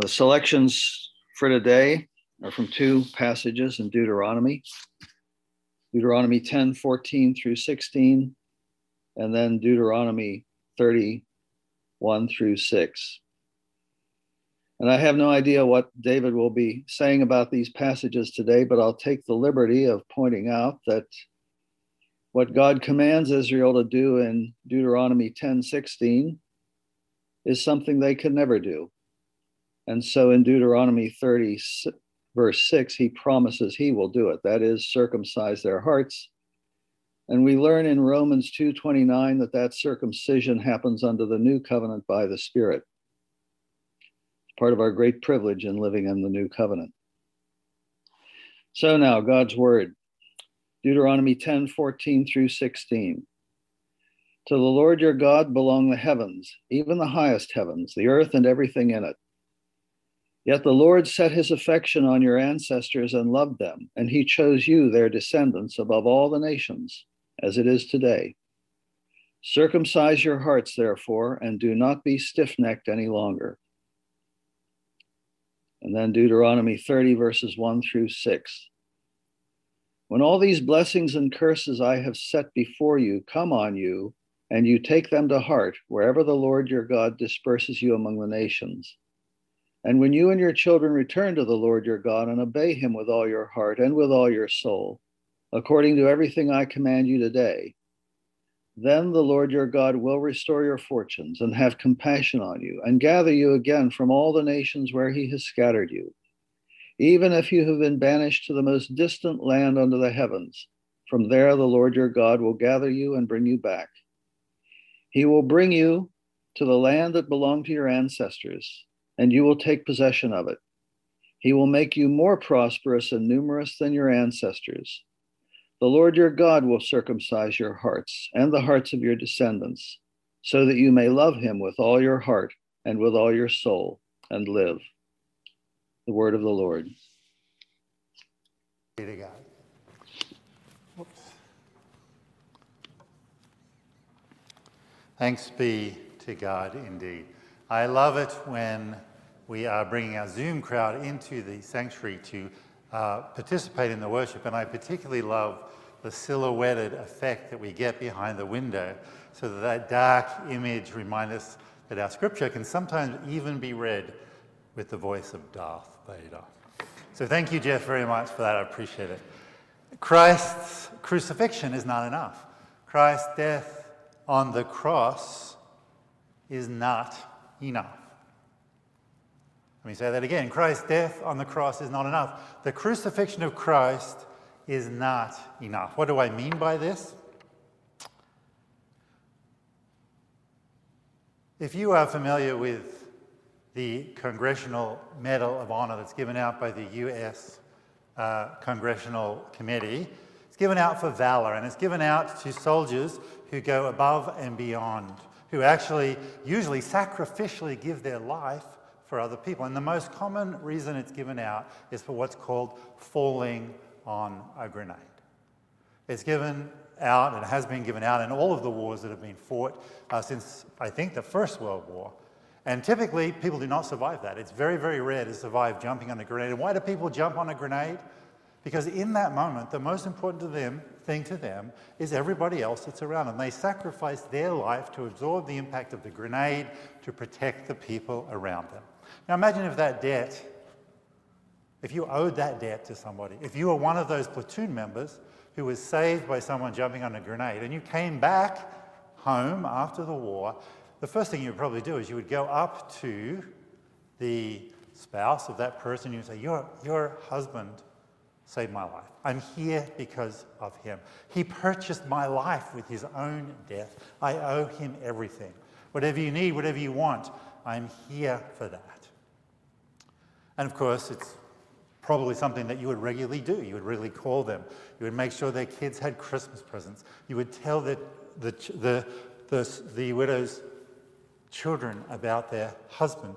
The selections for today are from two passages in Deuteronomy Deuteronomy 10 14 through 16, and then Deuteronomy 31 through 6. And I have no idea what David will be saying about these passages today, but I'll take the liberty of pointing out that what God commands Israel to do in Deuteronomy 10 16 is something they could never do. And so in Deuteronomy 30, verse 6, he promises he will do it. That is, circumcise their hearts. And we learn in Romans 2:29 that that circumcision happens under the new covenant by the Spirit. Part of our great privilege in living in the new covenant. So now, God's word, Deuteronomy 10 14 through 16. To the Lord your God belong the heavens, even the highest heavens, the earth and everything in it. Yet the Lord set his affection on your ancestors and loved them, and he chose you, their descendants, above all the nations, as it is today. Circumcise your hearts, therefore, and do not be stiff necked any longer. And then Deuteronomy 30, verses 1 through 6. When all these blessings and curses I have set before you come on you, and you take them to heart wherever the Lord your God disperses you among the nations, and when you and your children return to the Lord your God and obey him with all your heart and with all your soul, according to everything I command you today, then the Lord your God will restore your fortunes and have compassion on you and gather you again from all the nations where he has scattered you even if you have been banished to the most distant land under the heavens. From there, the Lord your God will gather you and bring you back. He will bring you to the land that belonged to your ancestors, and you will take possession of it. He will make you more prosperous and numerous than your ancestors. The Lord your God will circumcise your hearts and the hearts of your descendants, so that you may love him with all your heart and with all your soul and live the word of the Lord. Be to God. Oops. Thanks be to God indeed. I love it when we are bringing our Zoom crowd into the sanctuary to uh, participate in the worship, and I particularly love the silhouetted effect that we get behind the window so that that dark image reminds us that our scripture can sometimes even be read with the voice of Darth Vader. So thank you, Jeff, very much for that. I appreciate it. Christ's crucifixion is not enough. Christ's death on the cross is not enough. Let me say that again. Christ's death on the cross is not enough. The crucifixion of Christ is not enough. What do I mean by this? If you are familiar with the Congressional Medal of Honor that's given out by the US uh, Congressional Committee. It's given out for valor and it's given out to soldiers who go above and beyond, who actually usually sacrificially give their life for other people. And the most common reason it's given out is for what's called falling on a grenade. It's given out, and has been given out in all of the wars that have been fought uh, since, I think, the First World War. And typically, people do not survive that. It's very, very rare to survive jumping on a grenade. And why do people jump on a grenade? Because in that moment, the most important to them, thing to them is everybody else that's around them. They sacrifice their life to absorb the impact of the grenade to protect the people around them. Now imagine if that debt, if you owed that debt to somebody, if you were one of those platoon members who was saved by someone jumping on a grenade and you came back home after the war the first thing you would probably do is you would go up to the spouse of that person and you would say, your, your husband saved my life. I'm here because of him. He purchased my life with his own death. I owe him everything. Whatever you need, whatever you want, I'm here for that. And of course, it's probably something that you would regularly do. You would regularly call them. You would make sure their kids had Christmas presents. You would tell the, the, the, the, the widow's children about their husband,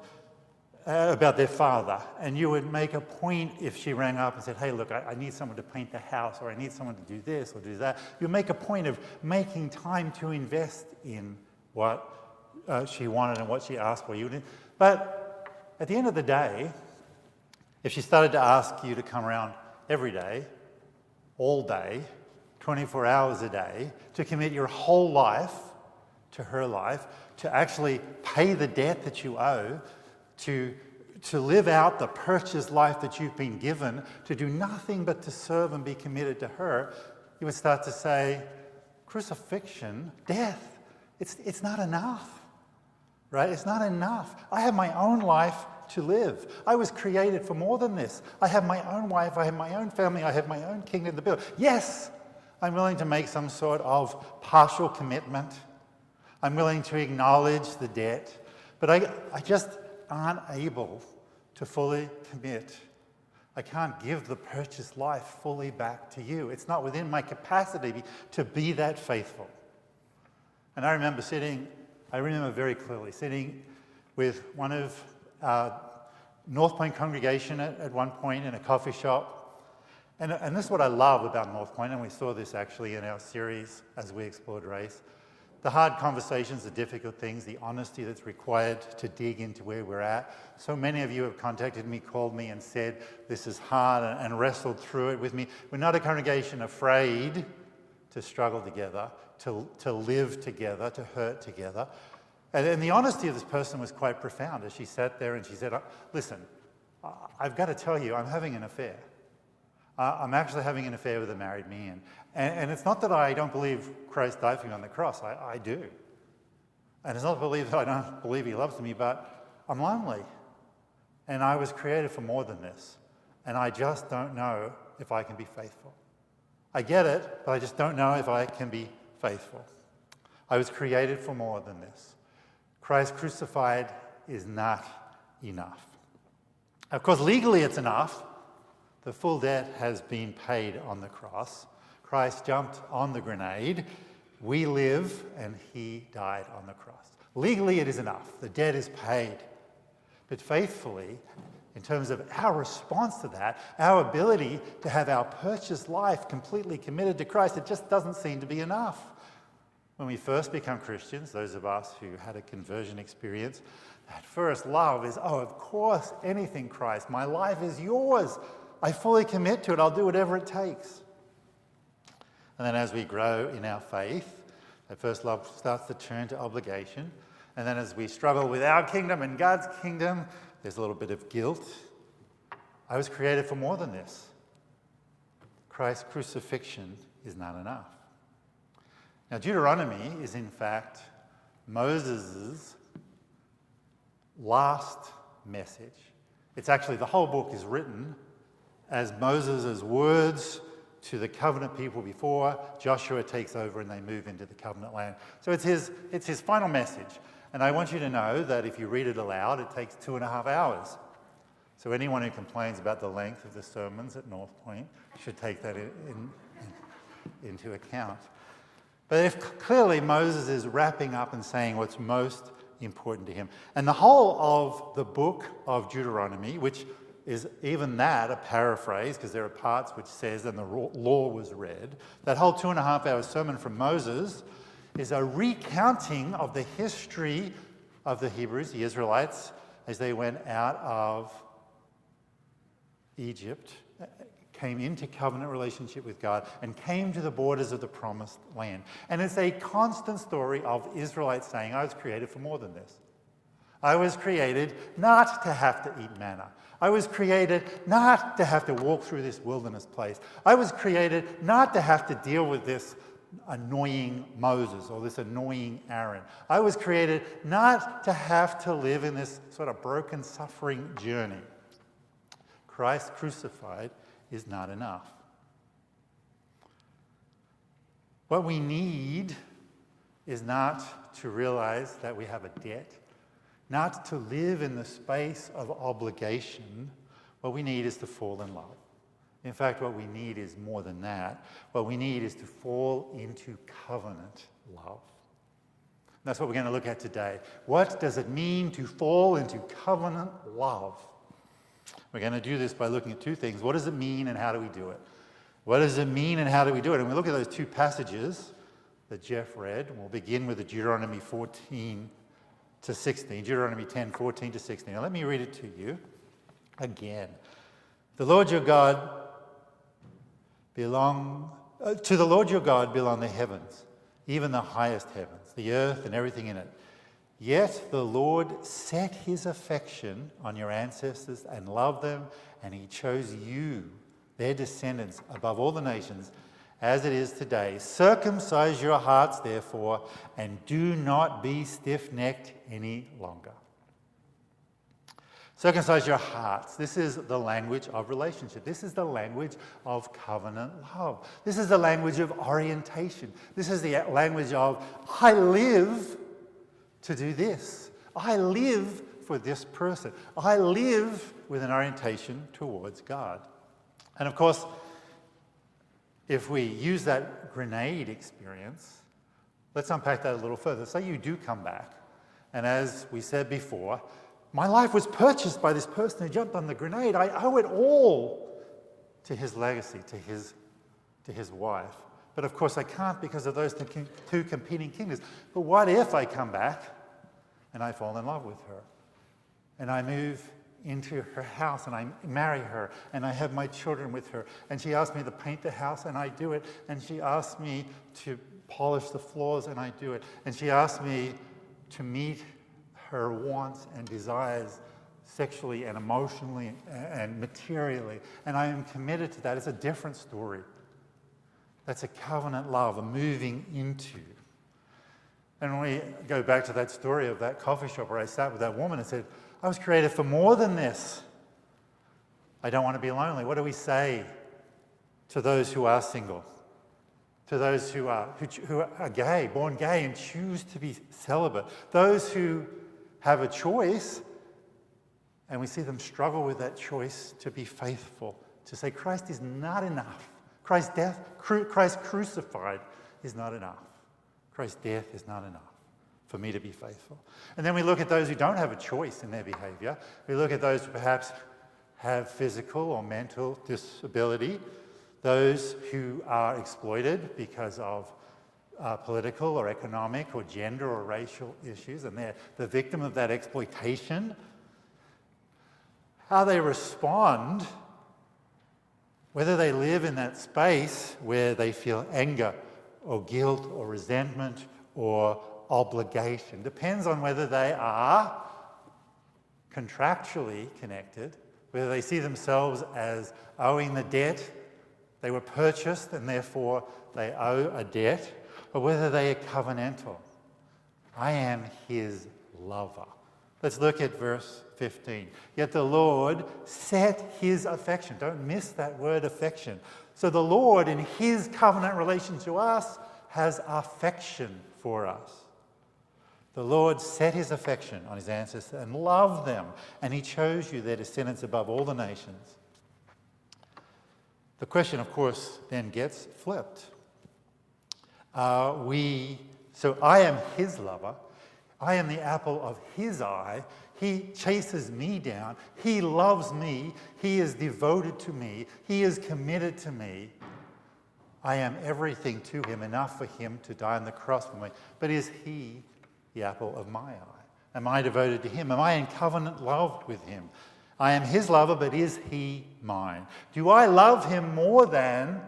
uh, about their father. And you would make a point if she rang up and said, Hey, look, I, I, need someone to paint the house, or I need someone to do this or do that. You make a point of making time to invest in what uh, she wanted and what she asked for. You but at the end of the day, if she started to ask you to come around every day, all day, 24 hours a day, to commit your whole life to her life, to actually pay the debt that you owe, to, to live out the purchased life that you've been given, to do nothing but to serve and be committed to her, you would start to say, crucifixion, death, it's, it's not enough, right? It's not enough. I have my own life to live. I was created for more than this. I have my own wife, I have my own family, I have my own kingdom to build. Yes, I'm willing to make some sort of partial commitment. I'm willing to acknowledge the debt, but I, I just aren't able to fully commit. I can't give the purchased life fully back to you. It's not within my capacity to be that faithful. And I remember sitting, I remember very clearly sitting with one of our North Point congregation at, at one point in a coffee shop. And, and this is what I love about North Point, and we saw this actually in our series as we explored race the hard conversations, the difficult things, the honesty that's required to dig into where we're at. So many of you have contacted me, called me, and said, This is hard, and wrestled through it with me. We're not a congregation afraid to struggle together, to, to live together, to hurt together. And, and the honesty of this person was quite profound as she sat there and she said, Listen, I've got to tell you, I'm having an affair. Uh, I'm actually having an affair with a married man. And, and, it's not that I don't believe Christ died for me on the cross, I, I do. And it's not believe that I don't believe he loves me, but I'm lonely. And I was created for more than this. And I just don't know if I can be faithful. I get it, but I just don't know if I can be faithful. I was created for more than this. Christ crucified is not enough. Of course, legally it's enough. The full debt has been paid on the cross. Christ jumped on the grenade. We live, and he died on the cross. Legally, it is enough. The debt is paid. But faithfully, in terms of our response to that, our ability to have our purchased life completely committed to Christ, it just doesn't seem to be enough. When we first become Christians, those of us who had a conversion experience, that first love is, oh, of course, anything, Christ. My life is yours. I fully commit to it. I'll do whatever it takes. And then as we grow in our faith, that first love starts to turn to obligation. And then as we struggle with our kingdom and God's kingdom, there's a little bit of guilt. I was created for more than this. Christ's crucifixion is not enough. Now, Deuteronomy is in fact Moses' last message. It's actually, the whole book is written as Moses' words to the covenant people before Joshua takes over and they move into the covenant land. So it's his, it's his final message. And I want you to know that if you read it aloud, it takes two and a half hours. So anyone who complains about the length of the sermons at North Point should take that in, in, into account. But if clearly Moses is wrapping up and saying what's most important to him. And the whole of the book of Deuteronomy, which is even that a paraphrase, because there are parts which says, and the law was read. That whole two and a half hour sermon from Moses is a recounting of the history of the Hebrews, the Israelites, as they went out of Egypt, came into covenant relationship with God, and came to the borders of the promised land. And it's a constant story of Israelites saying, I was created for more than this. I was created not to have to eat manna. I was created not to have to walk through this wilderness place. I was created not to have to deal with this annoying Moses or this annoying Aaron. I was created not to have to live in this sort of broken, suffering journey. Christ crucified is not enough. What we need is not to realize that we have a debt not to live in the space of obligation. What we need is to fall in love. In fact, what we need is more than that. What we need is to fall into covenant love. That's what we're going to look at today. What does it mean to fall into covenant love? We're going to do this by looking at two things. What does it mean and how do we do it? What does it mean and how do we do it? And we look at those two passages that Jeff read. We'll begin with the Deuteronomy 14 to 16, Deuteronomy 10 14 to 16. Now, let me read it to you again. The Lord your God belong, uh, to the Lord your God belong the heavens, even the highest heavens, the earth and everything in it. Yet the Lord set his affection on your ancestors and loved them, and he chose you, their descendants, above all the nations, as it is today. Circumcise your hearts, therefore, and do not be stiff necked any longer. Circumcise your hearts. This is the language of relationship. This is the language of covenant love. This is the language of orientation. This is the language of, I live to do this. I live for this person. I live with an orientation towards God. And of course, if we use that grenade experience, let's unpack that a little further. Say you do come back, and as we said before, my life was purchased by this person who jumped on the grenade. I owe it all to his legacy, to his, to his wife. But of course, I can't because of those two competing kingdoms. But what if I come back and I fall in love with her? And I move into her house and I marry her and I have my children with her. And she asks me to paint the house and I do it. And she asks me to polish the floors and I do it. And she asks me to meet her wants and desires sexually and emotionally and materially. And I am committed to that. It's a different story. That's a covenant love, a moving into. And when we go back to that story of that coffee shop where I sat with that woman and said, I was created for more than this. I don't want to be lonely. What do we say to those who are single? To those who are, who, who are gay, born gay, and choose to be celibate? Those who have a choice, and we see them struggle with that choice to be faithful, to say, Christ is not enough. Christ's death, Christ crucified is not enough. Christ's death is not enough for me to be faithful. And then we look at those who don't have a choice in their behavior. We look at those who perhaps have physical or mental disability, those who are exploited because of uh, political or economic or gender or racial issues, and they're the victim of that exploitation. How they respond, whether they live in that space where they feel anger or guilt or resentment or obligation, depends on whether they are contractually connected, whether they see themselves as owing the debt, they were purchased and therefore they owe a debt, or whether they are covenantal. I am his lover. Let's look at verse 15. Yet the Lord set his affection. Don't miss that word affection. So the Lord, in his covenant relation to us, has affection for us. The Lord set his affection on his ancestors and loved them, and he chose you, their descendants, above all the nations. The question, of course, then gets flipped. Uh, we, so I am his lover. I am the apple of his eye. He chases me down. He loves me. He is devoted to me. He is committed to me. I am everything to him, enough for him to die on the cross for me. But is he the apple of my eye? Am I devoted to him? Am I in covenant love with him? I am his lover, but is he mine? Do I love him more than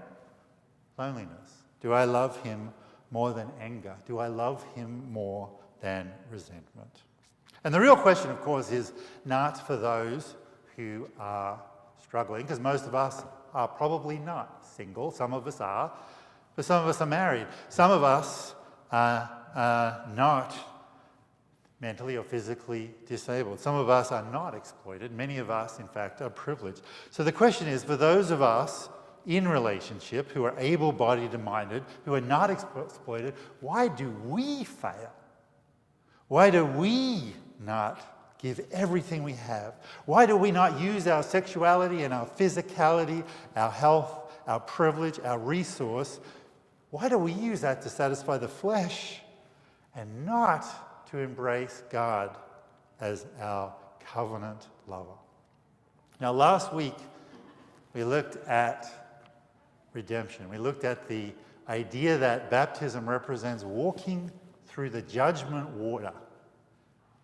loneliness? Do I love him more than anger? Do I love him more than resentment? And the real question, of course, is not for those who are struggling, because most of us are probably not single. Some of us are, but some of us are married. Some of us are, are not mentally or physically disabled. Some of us are not exploited. Many of us, in fact, are privileged. So the question is for those of us in relationship, who are able bodied and minded, who are not exploited, why do we fail? Why do we not give everything we have? Why do we not use our sexuality and our physicality, our health, our privilege, our resource? Why do we use that to satisfy the flesh and not to embrace God as our covenant lover? Now, last week we looked at redemption. We looked at the idea that baptism represents walking through the judgment water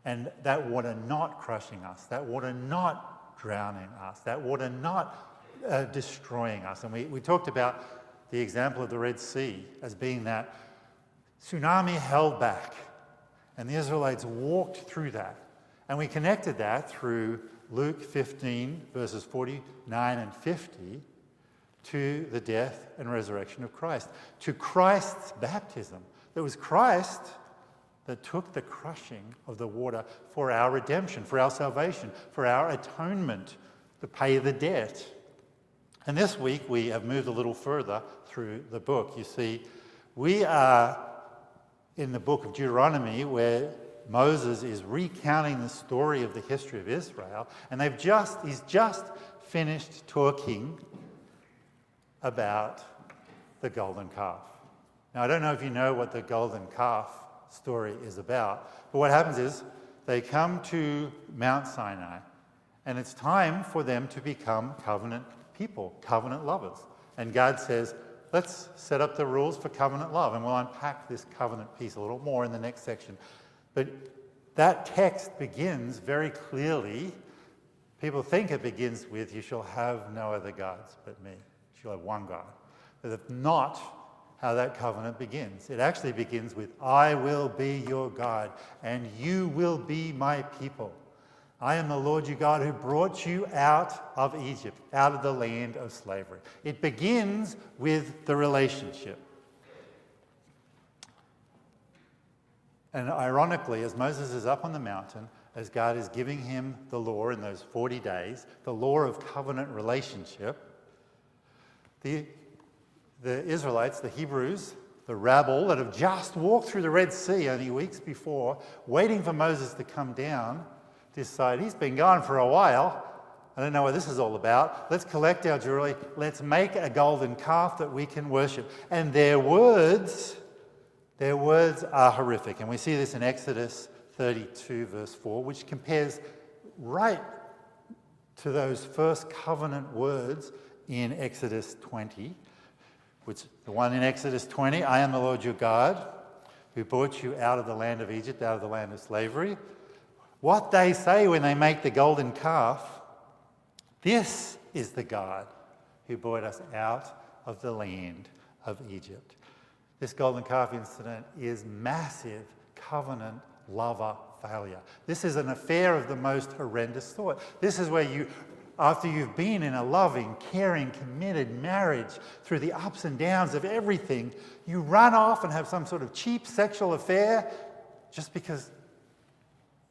And that water not crushing us, that water not drowning us, that water not uh, destroying us. And we, we talked about the example of the Red Sea as being that tsunami held back, and the Israelites walked through that. And we connected that through Luke 15, verses 49 and 50, to the death and resurrection of Christ, to Christ's baptism. It was Christ that took the crushing of the water for our redemption, for our salvation, for our atonement, to pay the debt. And this week we have moved a little further through the book. You see, we are in the book of Deuteronomy where Moses is recounting the story of the history of Israel, and they've just, he's just finished talking about the golden calf. Now, I don't know if you know what the golden calf story is about, but what happens is they come to Mount Sinai, and it's time for them to become covenant people, covenant lovers. And God says, let's set up the rules for covenant love, and we'll unpack this covenant piece a little more in the next section. But that text begins very clearly. People think it begins with, You shall have no other gods but me. You shall have one God. But that's not how that covenant begins. It actually begins with, I will be your God, and you will be my people. I am the Lord your God who brought you out of Egypt, out of the land of slavery. It begins with the relationship. And ironically, as Moses is up on the mountain, as God is giving him the law in those 40 days, the law of covenant relationship, the, the Israelites, the Hebrews, the rabble that have just walked through the Red Sea only weeks before, waiting for Moses to come down, decide he's been gone for a while. I don't know what this is all about. Let's collect our jewelry. Let's make a golden calf that we can worship. And their words their words are horrific. And we see this in Exodus 32, verse 4, which compares right to those first covenant words in Exodus 20, which the one in Exodus 20, I am the Lord your God, who brought you out of the land of Egypt, out of the land of slavery. What they say when they make the golden calf, this is the God who brought us out of the land of Egypt. This golden calf incident is massive covenant lover failure. This is an affair of the most horrendous sort. This is where you, after you've been in a loving, caring, committed marriage through the ups and downs of everything, you run off and have some sort of cheap sexual affair just because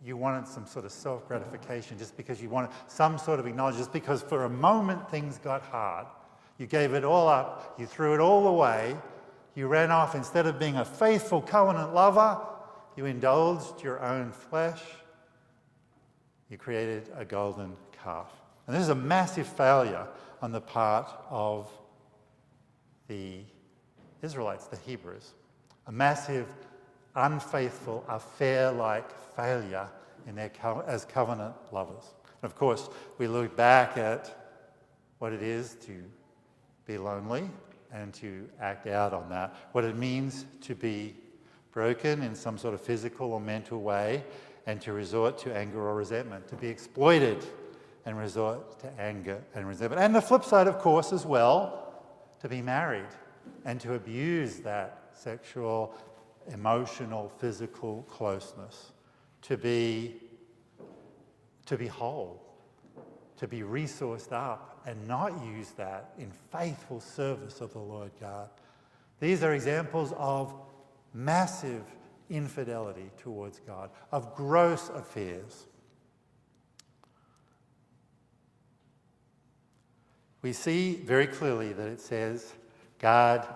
you wanted some sort of self gratification, just because you wanted some sort of acknowledgement, just because for a moment things got hard. You gave it all up, you threw it all away, you ran off, instead of being a faithful covenant lover, you indulged your own flesh. You created a golden calf. And this is a massive failure on the part of the Israelites, the Hebrews. A massive, unfaithful, affair like failure in their co- as covenant lovers. And of course, we look back at what it is to be lonely, and to act out on that. What it means to be broken in some sort of physical or mental way and to resort to anger or resentment, to be exploited and resort to anger and resentment. And the flip side, of course, as well, to be married and to abuse that sexual, emotional, physical closeness, to be, to be whole, to be resourced up and not use that in faithful service of the Lord God. These are examples of massive infidelity towards God, of gross affairs. We see very clearly that it says God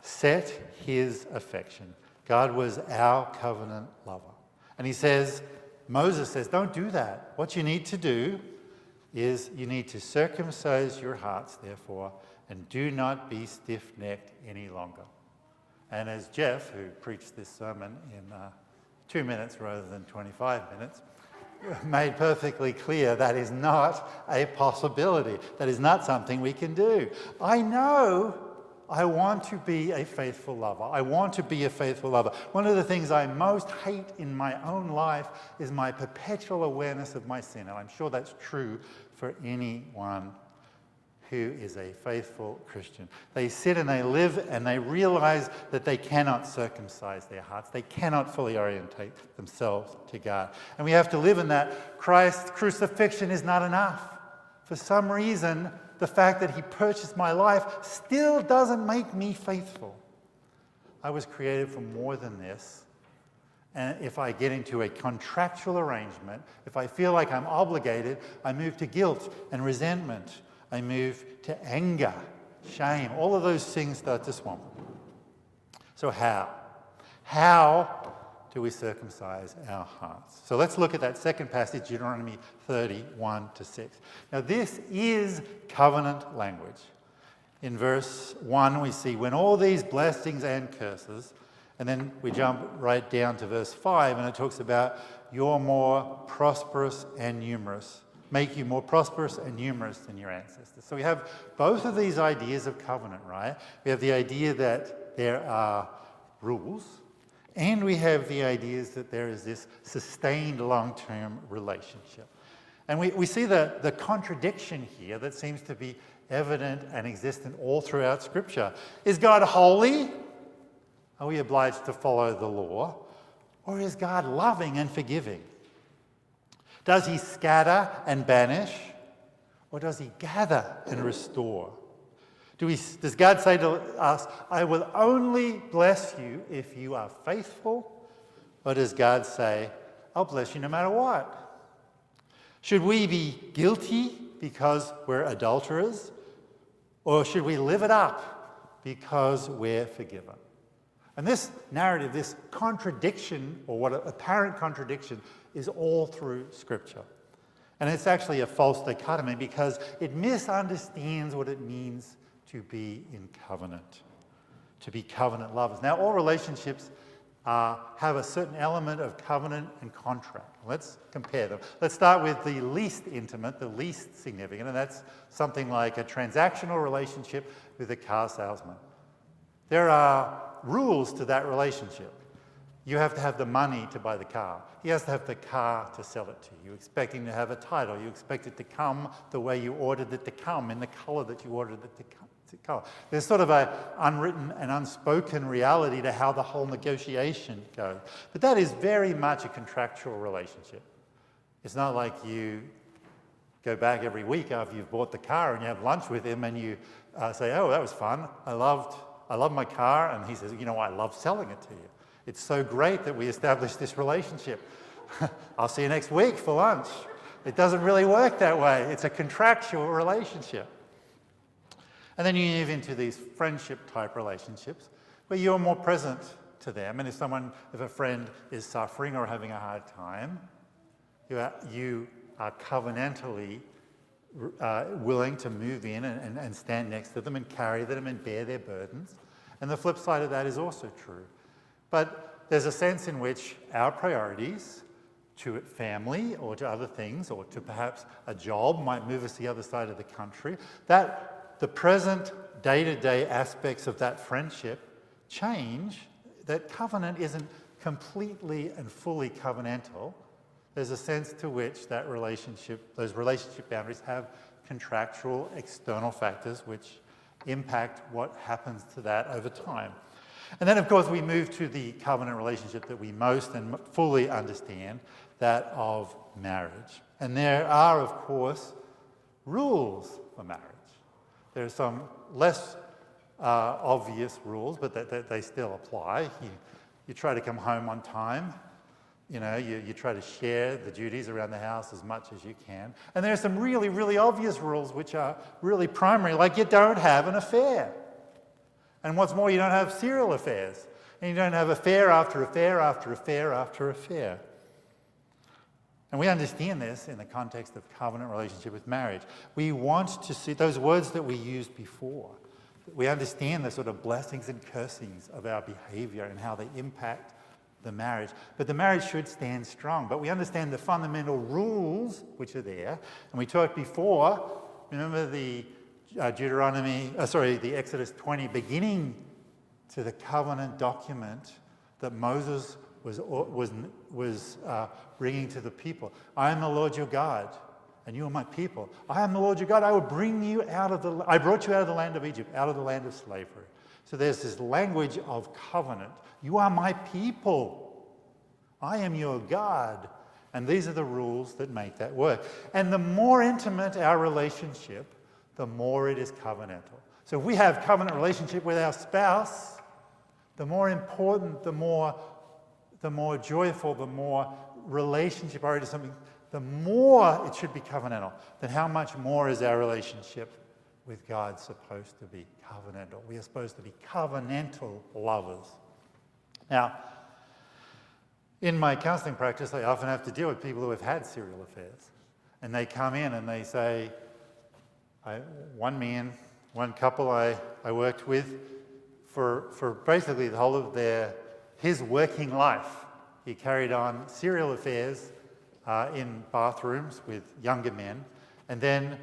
set his affection. God was our covenant lover. And he says, Moses says, don't do that. What you need to do is you need to circumcise your hearts, therefore, and do not be stiff necked any longer. And as Jeff, who preached this sermon in uh, two minutes rather than 25 minutes, made perfectly clear that is not a possibility. That is not something we can do. I know I want to be a faithful lover. I want to be a faithful lover. One of the things I most hate in my own life is my perpetual awareness of my sin. And I'm sure that's true for anyone who is a faithful Christian. They sit and they live and they realize that they cannot circumcise their hearts. They cannot fully orientate themselves to God. And we have to live in that. Christ's crucifixion is not enough. For some reason, the fact that He purchased my life still doesn't make me faithful. I was created for more than this. And if I get into a contractual arrangement, if I feel like I'm obligated, I move to guilt and resentment. I move to anger, shame. All of those things start to swamp. So, how? How we circumcise our hearts? So let's look at that second passage, Deuteronomy 31 to 6. Now, this is covenant language. In verse 1, we see when all these blessings and curses, and then we jump right down to verse 5, and it talks about you're more prosperous and numerous, make you more prosperous and numerous than your ancestors. So we have both of these ideas of covenant, right? We have the idea that there are rules and we have the ideas that there is this sustained long term relationship. And we, we see the, the contradiction here that seems to be evident and existent all throughout Scripture. Is God holy? Are we obliged to follow the law? Or is God loving and forgiving? Does he scatter and banish? Or does he gather and restore? Do we, does God say to us, I will only bless you if you are faithful? Or does God say, I'll bless you no matter what? Should we be guilty because we're adulterers? Or should we live it up because we're forgiven? And this narrative, this contradiction, or what an apparent contradiction, is all through Scripture. And it's actually a false dichotomy because it misunderstands what it means to be in covenant, to be covenant lovers. Now, all relationships uh, have a certain element of covenant and contract. Let's compare them. Let's start with the least intimate, the least significant, and that's something like a transactional relationship with a car salesman. There are rules to that relationship. You have to have the money to buy the car. He has to have the car to sell it to you. You expect him to have a title. You expect it to come the way you ordered it to come, in the color that you ordered it to come. There's sort of an unwritten and unspoken reality to how the whole negotiation goes. But that is very much a contractual relationship. It's not like you go back every week after you've bought the car and you have lunch with him and you uh, say, Oh, that was fun. I loved, I loved my car. And he says, You know, I love selling it to you. It's so great that we established this relationship. I'll see you next week for lunch. It doesn't really work that way. It's a contractual relationship. And then you move into these friendship type relationships where you're more present to them. And if someone, if a friend is suffering or having a hard time, you are, you are covenantally uh, willing to move in and, and, and stand next to them and carry them and bear their burdens. And the flip side of that is also true. But there's a sense in which our priorities to family or to other things or to perhaps a job might move us to the other side of the country. That the present day to day aspects of that friendship change, that covenant isn't completely and fully covenantal. There's a sense to which that relationship, those relationship boundaries have contractual external factors which impact what happens to that over time. And then, of course, we move to the covenant relationship that we most and fully understand, that of marriage. And there are, of course, rules for marriage. There are some less uh, obvious rules, but that, that they still apply. You, you try to come home on time. You know, you, you try to share the duties around the house as much as you can. And there are some really, really obvious rules which are really primary, like you don't have an affair. And what's more, you don't have serial affairs. And you don't have affair after affair after affair after affair. And we understand this in the context of covenant relationship with marriage. We want to see those words that we used before. We understand the sort of blessings and cursings of our behavior and how they impact the marriage. But the marriage should stand strong. But we understand the fundamental rules which are there. And we talked before, remember the uh, Deuteronomy, uh, sorry, the Exodus 20, beginning to the covenant document that Moses was, was, was uh, bringing to the people. I am the Lord your God, and you are my people. I am the Lord your God. I will bring you out of the, I brought you out of the land of Egypt, out of the land of slavery. So there's this language of covenant. You are my people. I am your God. And these are the rules that make that work. And the more intimate our relationship, the more it is covenantal. So if we have covenant relationship with our spouse, the more important, the more the more joyful, the more relationship oriented something, the more it should be covenantal. Then how much more is our relationship with God supposed to be covenantal? We are supposed to be covenantal lovers. Now, in my counseling practice, I often have to deal with people who have had serial affairs. And they come in and they say, one man, one couple I, I worked with, for, for basically the whole of their his working life. He carried on serial affairs uh, in bathrooms with younger men, and then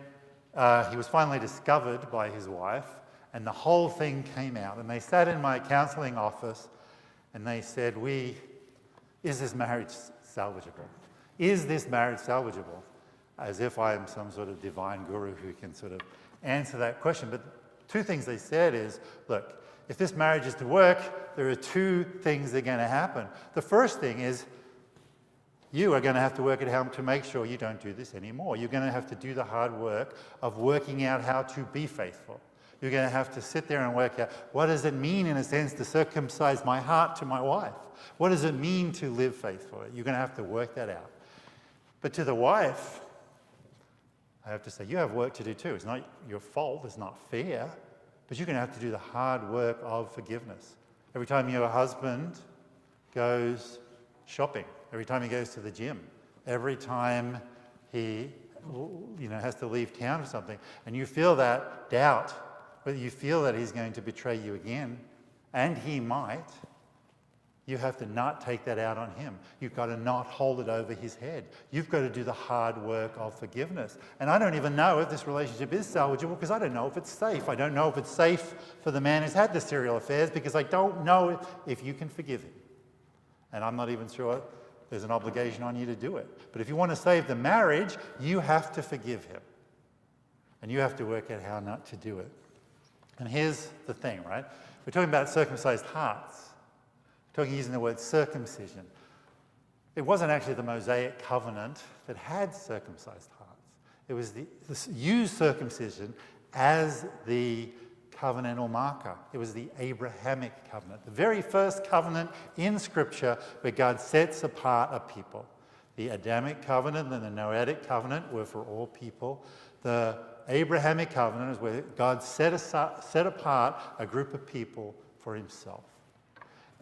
uh, he was finally discovered by his wife, and the whole thing came out. And they sat in my counseling office and they said, We, Is this marriage salvageable? Is this marriage salvageable? As if I am some sort of divine guru who can sort of answer that question. But two things they said is, Look, if this marriage is to work, there are two things that are going to happen. The first thing is you are going to have to work at home to make sure you don't do this anymore. You're going to have to do the hard work of working out how to be faithful. You're going to have to sit there and work out what does it mean, in a sense, to circumcise my heart to my wife? What does it mean to live faithfully? You're going to have to work that out. But to the wife, I have to say, you have work to do too. It's not your fault, it's not fair. But you're going to have to do the hard work of forgiveness. Every time your husband goes shopping, every time he goes to the gym, every time he you know, has to leave town or something, and you feel that doubt, whether you feel that he's going to betray you again, and he might, you have to not take that out on him. You've got to not hold it over his head. You've got to do the hard work of forgiveness. And I don't even know if this relationship is salvageable because I don't know if it's safe. I don't know if it's safe for the man who's had the serial affairs because I don't know if you can forgive him. And I'm not even sure there's an obligation on you to do it. But if you want to save the marriage, you have to forgive him. And you have to work out how not to do it. And here's the thing, right? We're talking about circumcised hearts talking using the word circumcision. It wasn't actually the Mosaic covenant that had circumcised hearts. It was the, the used circumcision as the covenantal marker. It was the Abrahamic covenant, the very first covenant in Scripture where God sets apart a people. The Adamic covenant and the Noahic covenant were for all people. The Abrahamic covenant is where God set, aside, set apart a group of people for himself.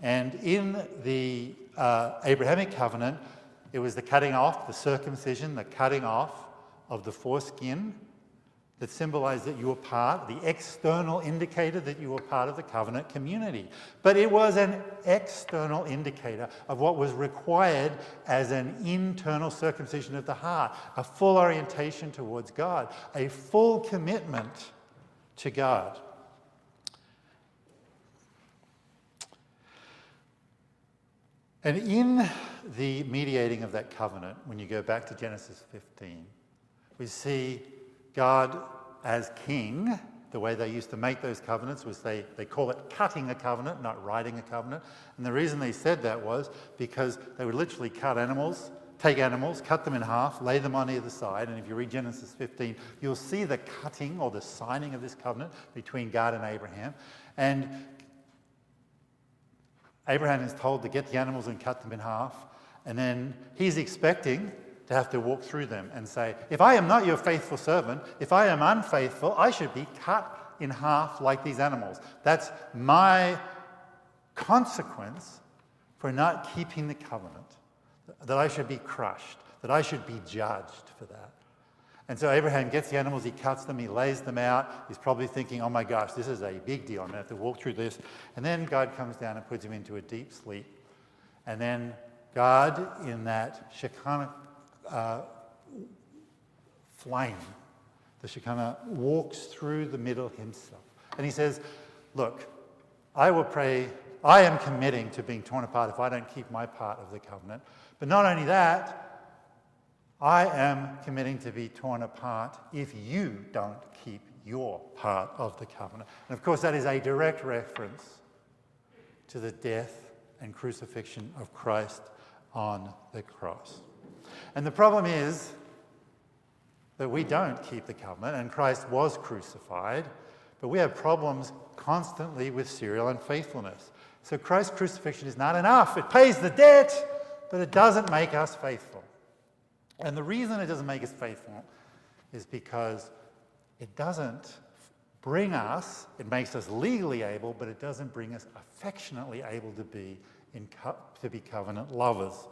And in the uh, Abrahamic covenant, it was the cutting off, the circumcision, the cutting off of the foreskin that symbolized that you were part, the external indicator that you were part of the covenant community. But it was an external indicator of what was required as an internal circumcision of the heart, a full orientation towards God, a full commitment to God. And in the mediating of that covenant, when you go back to Genesis 15, we see God as king. The way they used to make those covenants was they, they call it cutting a covenant, not writing a covenant. And the reason they said that was because they would literally cut animals, take animals, cut them in half, lay them on either side. And if you read Genesis 15, you'll see the cutting or the signing of this covenant between God and Abraham. And Abraham is told to get the animals and cut them in half, and then he's expecting to have to walk through them and say, If I am not your faithful servant, if I am unfaithful, I should be cut in half like these animals. That's my consequence for not keeping the covenant, that I should be crushed, that I should be judged for that. And so Abraham gets the animals, he cuts them, he lays them out. He's probably thinking, oh my gosh, this is a big deal. I'm going to have to walk through this. And then God comes down and puts him into a deep sleep. And then God, in that Shekinah uh, flame the Shekinah walks through the middle himself. And he says, Look, I will pray, I am committing to being torn apart if I don't keep my part of the covenant. But not only that, I am committing to be torn apart if you don't keep your part of the covenant. And of course, that is a direct reference to the death and crucifixion of Christ on the cross. And the problem is that we don't keep the covenant, and Christ was crucified, but we have problems constantly with serial unfaithfulness. So Christ's crucifixion is not enough. It pays the debt, but it doesn't make us faithful. And the reason it doesn't make us faithful is because it doesn't bring us, it makes us legally able, but it doesn't bring us affectionately able to be, in co- to be covenant lovers.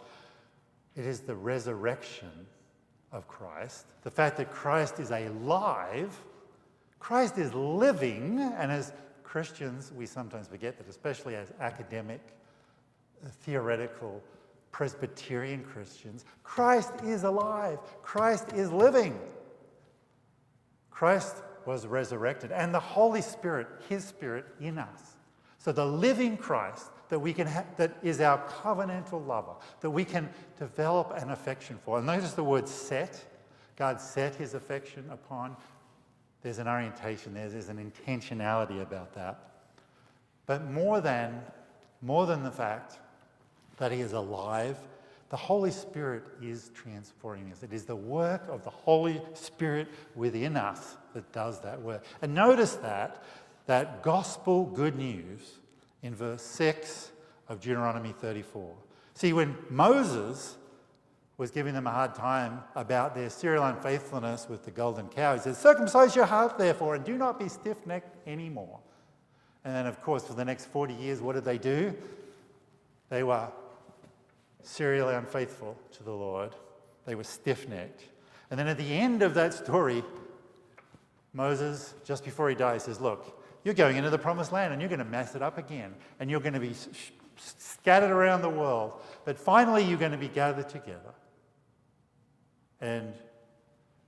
It is the resurrection of Christ, the fact that Christ is alive, Christ is living, and as Christians, we sometimes forget that, especially as academic, uh, theoretical, Presbyterian Christians, Christ is alive, Christ is living. Christ was resurrected, and the Holy Spirit, His Spirit, in us. So the living Christ that we can ha- that is our covenantal lover, that we can develop an affection for. And notice the word set. God set his affection upon. There's an orientation there, there's an intentionality about that. But more than, more than the fact that he is alive, the Holy Spirit is transforming us. It is the work of the Holy Spirit within us that does that work. And notice that, that gospel good news in verse 6 of Deuteronomy 34. See, when Moses was giving them a hard time about their serial unfaithfulness with the golden cow, he says, Circumcise your heart, therefore, and do not be stiff necked anymore. And then, of course, for the next 40 years, what did they do? They were serially unfaithful to the Lord, they were stiff necked. And then at the end of that story, Moses, just before he dies, says, Look, you're going into the promised land and you're going to mess it up again. And you're going to be scattered around the world. But finally, you're going to be gathered together. And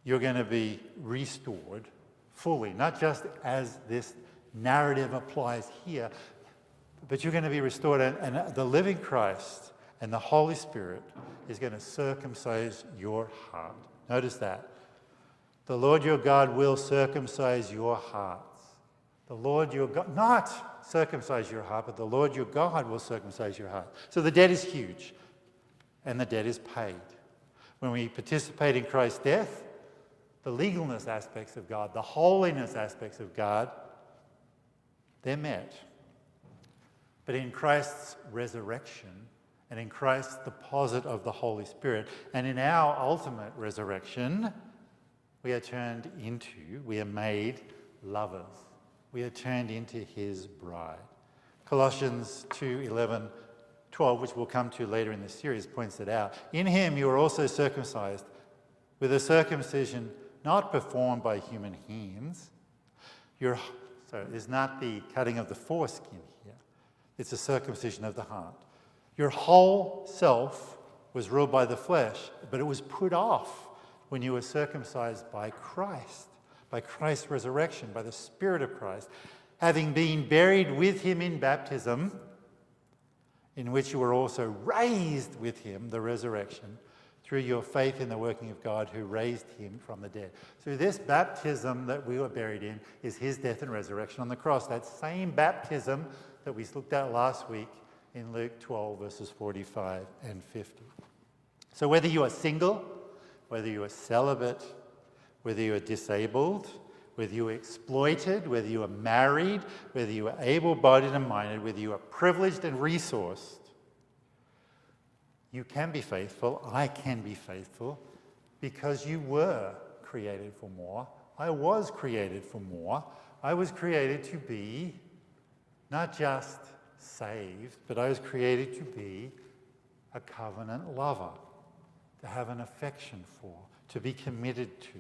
you're going to be restored fully, not just as this narrative applies here, but you're going to be restored. And, and the living Christ and the Holy Spirit is going to circumcise your heart. Notice that. The Lord your God will circumcise your hearts. the Lord your God, not circumcise your heart, but the Lord your God will circumcise your heart. So the debt is huge, and the debt is paid. When we participate in Christ's death, the legalness aspects of God, the holiness aspects of God, they're met. But in Christ's resurrection, and in Christ's deposit of the Holy Spirit, and in our ultimate resurrection, we are turned into, we are made lovers we are turned into his bride. Colossians 2 11, 12, which we'll come to later in the series, points it out. In him you are also circumcised with a circumcision not performed by human hands. You're, so it's not the cutting of the foreskin here, it's a circumcision of the heart. Your whole self was ruled by the flesh, but it was put off when you were circumcised by Christ by Christ's resurrection, by the Spirit of Christ, having been buried with him in baptism, in which you were also raised with him, the resurrection, through your faith in the working of God who raised him from the dead. So, this baptism that we were buried in is his death and resurrection on the cross. That same baptism that we looked at last week in Luke 12, verses 45 and 50. So, whether you are single, whether you are celibate, whether you are disabled, whether you are exploited, whether you are married, whether you are able bodied and minded, whether you are privileged and resourced, you can be faithful. I can be faithful because you were created for more. I was created for more. I was created to be not just saved, but I was created to be a covenant lover, to have an affection for, to be committed to.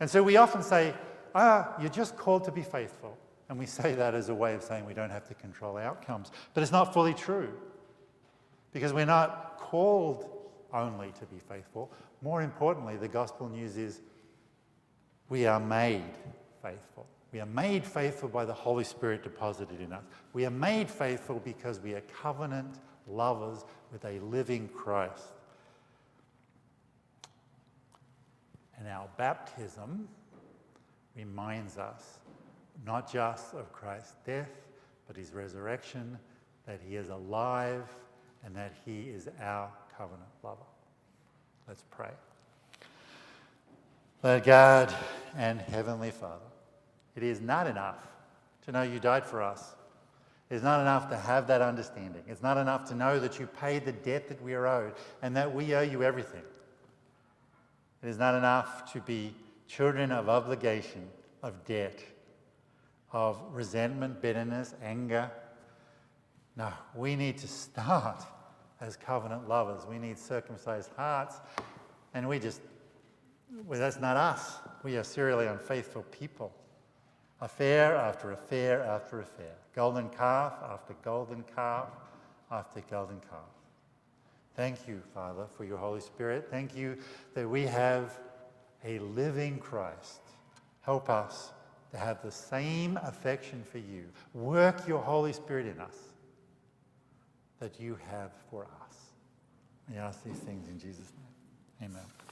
And so we often say, ah, you're just called to be faithful. And we say that as a way of saying we don't have to control outcomes. But it's not fully true. Because we're not called only to be faithful. More importantly, the gospel news is we are made faithful. We are made faithful by the Holy Spirit deposited in us. We are made faithful because we are covenant lovers with a living Christ. And our baptism reminds us not just of Christ's death, but his resurrection, that he is alive, and that he is our covenant lover. Let's pray. Lord God and Heavenly Father, it is not enough to know you died for us. It's not enough to have that understanding. It's not enough to know that you paid the debt that we are owed and that we owe you everything. It is not enough to be children of obligation, of debt, of resentment, bitterness, anger. No, we need to start as covenant lovers. We need circumcised hearts. And we just, well, that's not us. We are serially unfaithful people. Affair after affair after affair. Golden calf after golden calf after golden calf. Thank you, Father, for your Holy Spirit. Thank you that we have a living Christ. Help us to have the same affection for you. Work your Holy Spirit in us that you have for us. We ask these things in Jesus' name. Amen.